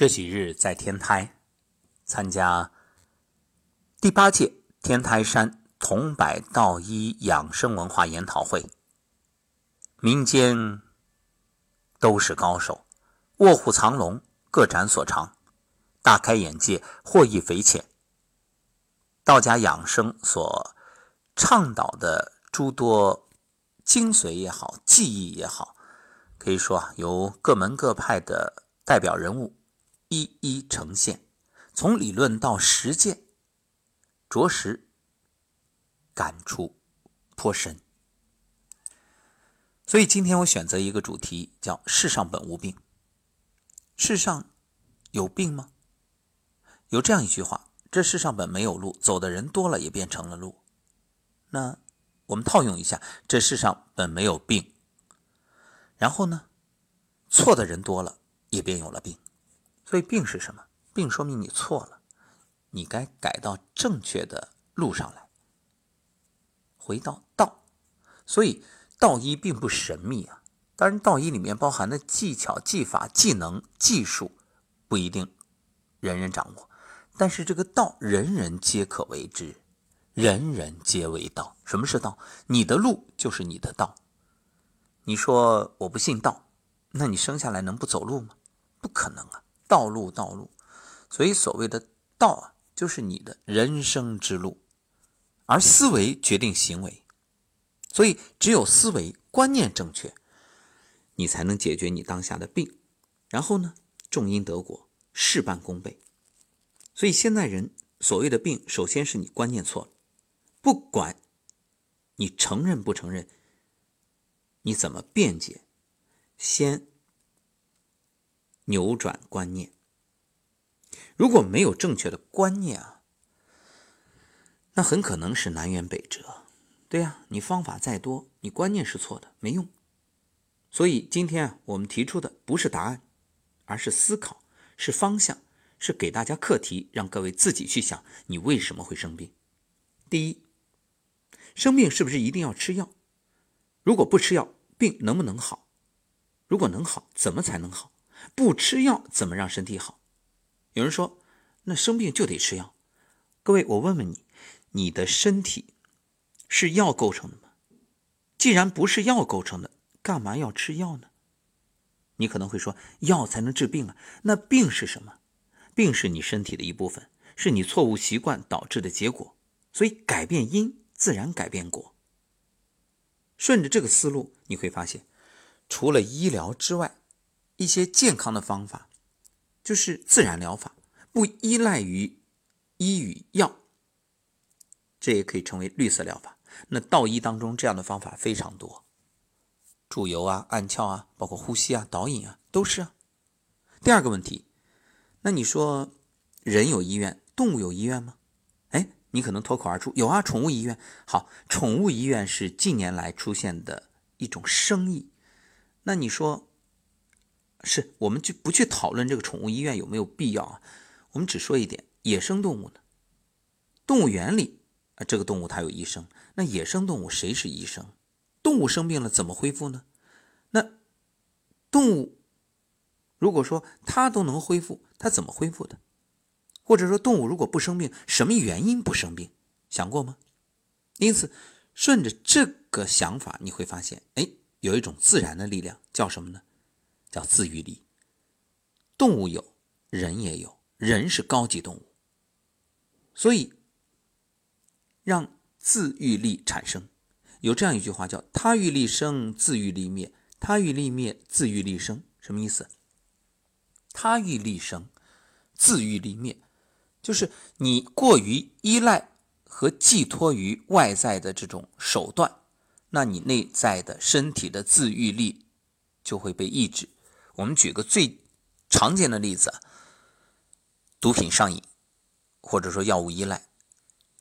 这几日在天台参加第八届天台山桐柏道医养生文化研讨会，民间都是高手，卧虎藏龙，各展所长，大开眼界，获益匪浅。道家养生所倡导的诸多精髓也好，技艺也好，可以说啊，由各门各派的代表人物。一一呈现，从理论到实践，着实感触颇深。所以今天我选择一个主题，叫“世上本无病”。世上有病吗？有这样一句话：“这世上本没有路，走的人多了也变成了路。”那我们套用一下：“这世上本没有病。”然后呢，错的人多了，也便有了病。所以病是什么？病说明你错了，你该改到正确的路上来，回到道。所以道医并不神秘啊。当然，道医里面包含的技巧、技法、技能、技术不一定人人掌握，但是这个道人人皆可为之，人人皆为道。什么是道？你的路就是你的道。你说我不信道，那你生下来能不走路吗？不可能啊。道路，道路，所以所谓的道啊，就是你的人生之路，而思维决定行为，所以只有思维观念正确，你才能解决你当下的病，然后呢，种因得果，事半功倍。所以现在人所谓的病，首先是你观念错了，不管你承认不承认，你怎么辩解，先。扭转观念，如果没有正确的观念啊，那很可能是南辕北辙。对呀，你方法再多，你观念是错的，没用。所以今天啊，我们提出的不是答案，而是思考，是方向，是给大家课题，让各位自己去想，你为什么会生病？第一，生病是不是一定要吃药？如果不吃药，病能不能好？如果能好，怎么才能好？不吃药怎么让身体好？有人说，那生病就得吃药。各位，我问问你，你的身体是药构成的吗？既然不是药构成的，干嘛要吃药呢？你可能会说，药才能治病啊。那病是什么？病是你身体的一部分，是你错误习惯导致的结果。所以，改变因，自然改变果。顺着这个思路，你会发现，除了医疗之外，一些健康的方法，就是自然疗法，不依赖于医与药，这也可以称为绿色疗法。那道医当中这样的方法非常多，注油啊、按窍啊，包括呼吸啊、导引啊，都是啊。第二个问题，那你说人有医院，动物有医院吗？哎，你可能脱口而出，有啊，宠物医院。好，宠物医院是近年来出现的一种生意。那你说？是我们就不去讨论这个宠物医院有没有必要啊？我们只说一点：野生动物呢，动物园里啊，这个动物它有医生。那野生动物谁是医生？动物生病了怎么恢复呢？那动物如果说它都能恢复，它怎么恢复的？或者说动物如果不生病，什么原因不生病？想过吗？因此，顺着这个想法，你会发现，哎，有一种自然的力量，叫什么呢？叫自愈力，动物有，人也有，人是高级动物，所以让自愈力产生。有这样一句话叫“他愈力生，自愈力灭；他愈力灭，自愈力生”。什么意思？他愈力生，自愈力灭，就是你过于依赖和寄托于外在的这种手段，那你内在的身体的自愈力就会被抑制。我们举个最常见的例子，毒品上瘾，或者说药物依赖，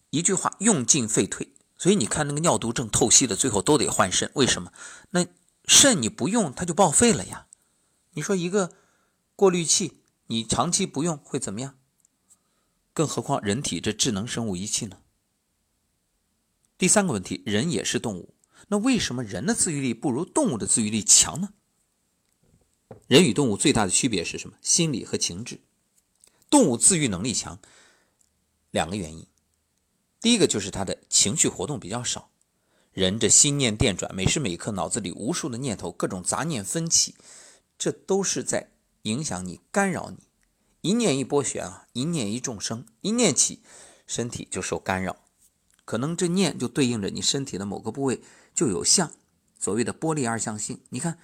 一句话用进废退。所以你看那个尿毒症透析的，最后都得换肾，为什么？那肾你不用它就报废了呀。你说一个过滤器你长期不用会怎么样？更何况人体这智能生物仪器呢？第三个问题，人也是动物，那为什么人的自愈力不如动物的自愈力强呢？人与动物最大的区别是什么？心理和情志。动物自愈能力强，两个原因。第一个就是它的情绪活动比较少，人这心念电转，每时每刻脑子里无数的念头，各种杂念纷起，这都是在影响你、干扰你。一念一波旋啊，一念一众生，一念起，身体就受干扰。可能这念就对应着你身体的某个部位就有相，所谓的波粒二象性。你看，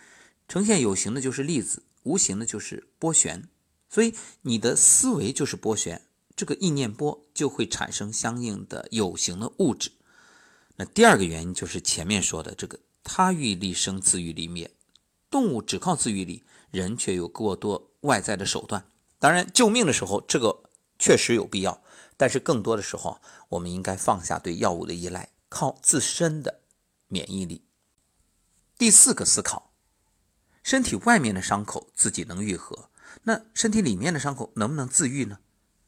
呈现有形的就是粒子，无形的就是波旋。所以你的思维就是波旋。这个意念波就会产生相应的有形的物质。那第二个原因就是前面说的这个他欲立生，自欲立灭。动物只靠自愈力，人却有过多外在的手段。当然，救命的时候这个确实有必要，但是更多的时候，我们应该放下对药物的依赖，靠自身的免疫力。第四个思考：身体外面的伤口自己能愈合，那身体里面的伤口能不能自愈呢？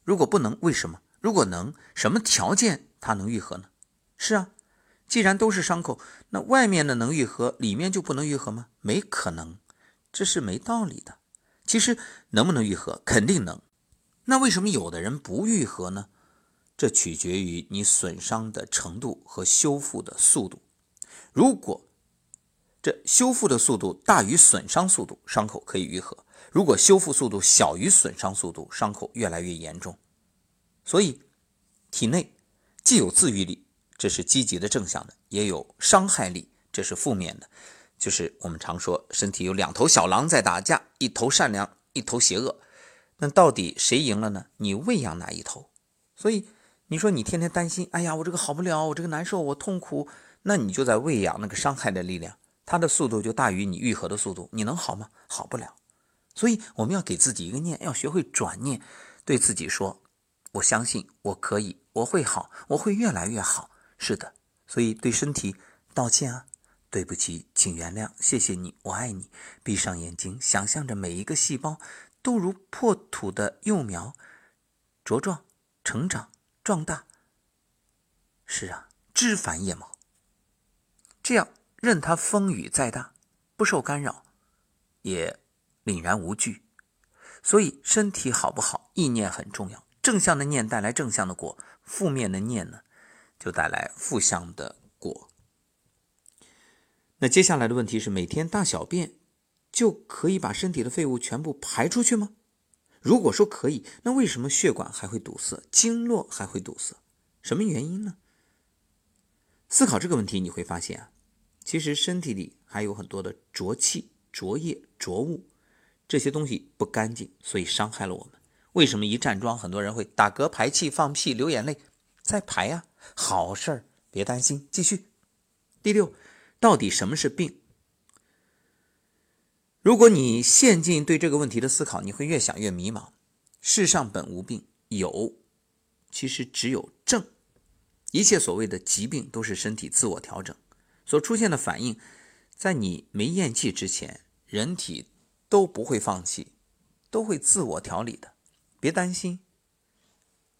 如果不能，为什么？如果能，什么条件它能愈合呢？是啊，既然都是伤口，那外面的能愈合，里面就不能愈合吗？没可能，这是没道理的。其实能不能愈合，肯定能。那为什么有的人不愈合呢？这取决于你损伤的程度和修复的速度。如果修复的速度大于损伤速度，伤口可以愈合。如果修复速度小于损伤速度，伤口越来越严重。所以，体内既有自愈力，这是积极的正向的；也有伤害力，这是负面的。就是我们常说，身体有两头小狼在打架，一头善良，一头邪恶。那到底谁赢了呢？你喂养哪一头？所以你说你天天担心，哎呀，我这个好不了，我这个难受，我痛苦，那你就在喂养那个伤害的力量，它的速度就大于你愈合的速度，你能好吗？好不了。所以我们要给自己一个念，要学会转念，对自己说：“我相信我可以，我会好，我会越来越好。”是的，所以对身体道歉啊，对不起，请原谅，谢谢你，我爱你。闭上眼睛，想象着每一个细胞都如破土的幼苗，茁壮成长壮大。是啊，枝繁叶茂，这样任它风雨再大，不受干扰，也。凛然无惧，所以身体好不好，意念很重要。正向的念带来正向的果，负面的念呢，就带来负向的果。那接下来的问题是：每天大小便就可以把身体的废物全部排出去吗？如果说可以，那为什么血管还会堵塞，经络还会堵塞？什么原因呢？思考这个问题，你会发现啊，其实身体里还有很多的浊气、浊液、浊物。这些东西不干净，所以伤害了我们。为什么一站桩，很多人会打嗝、排气、放屁、流眼泪？在排呀，好事儿，别担心，继续。第六，到底什么是病？如果你陷进对这个问题的思考，你会越想越迷茫。世上本无病，有，其实只有症。一切所谓的疾病，都是身体自我调整所出现的反应。在你没咽气之前，人体。都不会放弃，都会自我调理的，别担心。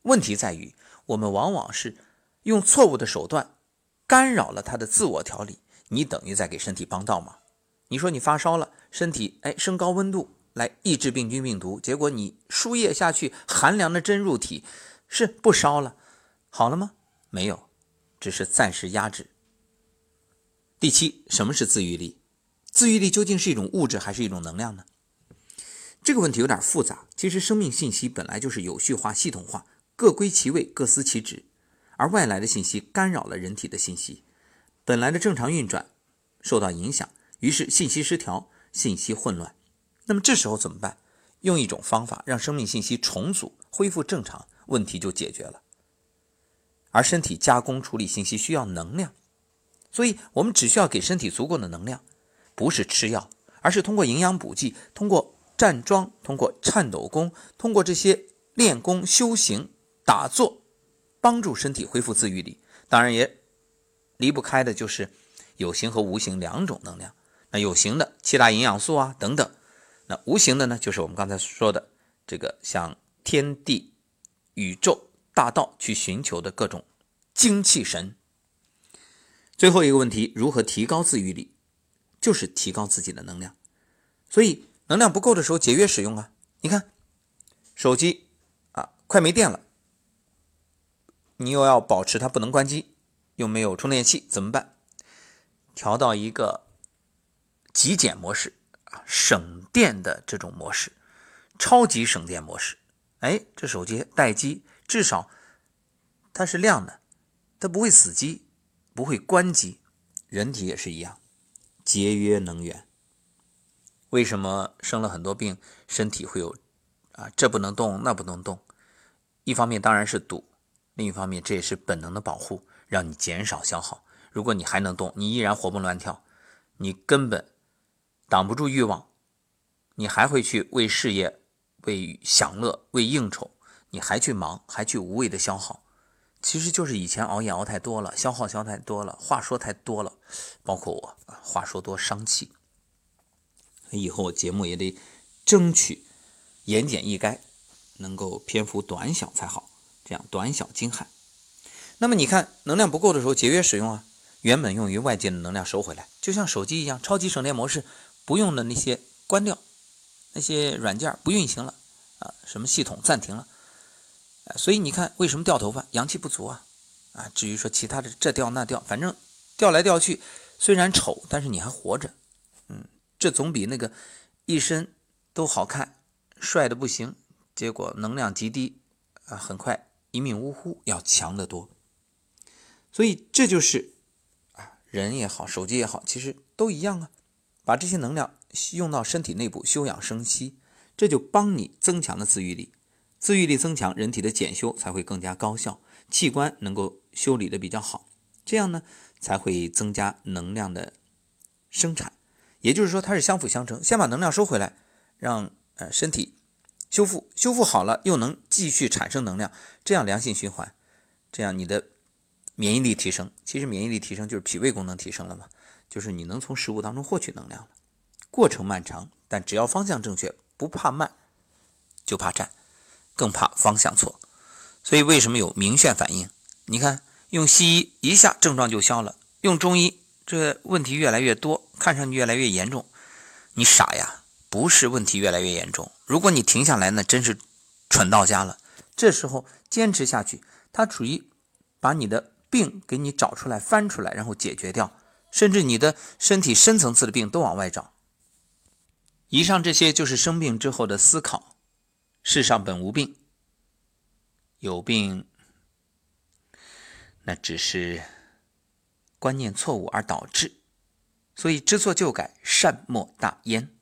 问题在于，我们往往是用错误的手段干扰了它的自我调理，你等于在给身体帮倒忙。你说你发烧了，身体哎升高温度来抑制病菌病毒，结果你输液下去，寒凉的针入体，是不烧了，好了吗？没有，只是暂时压制。第七，什么是自愈力？自愈力究竟是一种物质还是一种能量呢？这个问题有点复杂。其实生命信息本来就是有序化、系统化，各归其位，各司其职。而外来的信息干扰了人体的信息，本来的正常运转受到影响，于是信息失调、信息混乱。那么这时候怎么办？用一种方法让生命信息重组、恢复正常，问题就解决了。而身体加工处理信息需要能量，所以我们只需要给身体足够的能量。不是吃药，而是通过营养补剂，通过站桩，通过颤抖功，通过这些练功、修行、打坐，帮助身体恢复自愈力。当然，也离不开的就是有形和无形两种能量。那有形的七大营养素啊等等，那无形的呢，就是我们刚才说的这个像天地、宇宙、大道去寻求的各种精气神。最后一个问题，如何提高自愈力？就是提高自己的能量，所以能量不够的时候节约使用啊。你看，手机啊快没电了，你又要保持它不能关机，又没有充电器，怎么办？调到一个极简模式啊，省电的这种模式，超级省电模式。哎，这手机待机，至少它是亮的，它不会死机，不会关机。人体也是一样，节约能源。为什么生了很多病，身体会有啊这不能动那不能动？一方面当然是赌，另一方面这也是本能的保护，让你减少消耗。如果你还能动，你依然活蹦乱跳，你根本挡不住欲望，你还会去为事业。为享乐，为应酬，你还去忙，还去无谓的消耗，其实就是以前熬夜熬太多了，消耗消太多了，话说太多了，包括我，话说多伤气。以后节目也得争取言简意赅，能够篇幅短小才好，这样短小精悍。那么你看，能量不够的时候节约使用啊，原本用于外界的能量收回来，就像手机一样，超级省电模式，不用的那些关掉。那些软件不运行了啊，什么系统暂停了，所以你看为什么掉头发？阳气不足啊啊！至于说其他的这掉那掉，反正掉来掉去，虽然丑，但是你还活着，嗯，这总比那个一身都好看、帅的不行，结果能量极低啊，很快一命呜呼要强得多。所以这就是啊，人也好，手机也好，其实都一样啊，把这些能量。用到身体内部休养生息，这就帮你增强了自愈力，自愈力增强，人体的检修才会更加高效，器官能够修理的比较好，这样呢才会增加能量的生产。也就是说，它是相辅相成，先把能量收回来，让呃身体修复，修复好了又能继续产生能量，这样良性循环，这样你的免疫力提升。其实免疫力提升就是脾胃功能提升了嘛，就是你能从食物当中获取能量了。过程漫长，但只要方向正确，不怕慢，就怕站，更怕方向错。所以为什么有明眩反应？你看，用西医一下症状就消了，用中医这问题越来越多，看上去越来越严重。你傻呀？不是问题越来越严重。如果你停下来，那真是蠢到家了。这时候坚持下去，它属于把你的病给你找出来、翻出来，然后解决掉，甚至你的身体深层次的病都往外找。以上这些就是生病之后的思考。世上本无病，有病那只是观念错误而导致。所以知错就改，善莫大焉。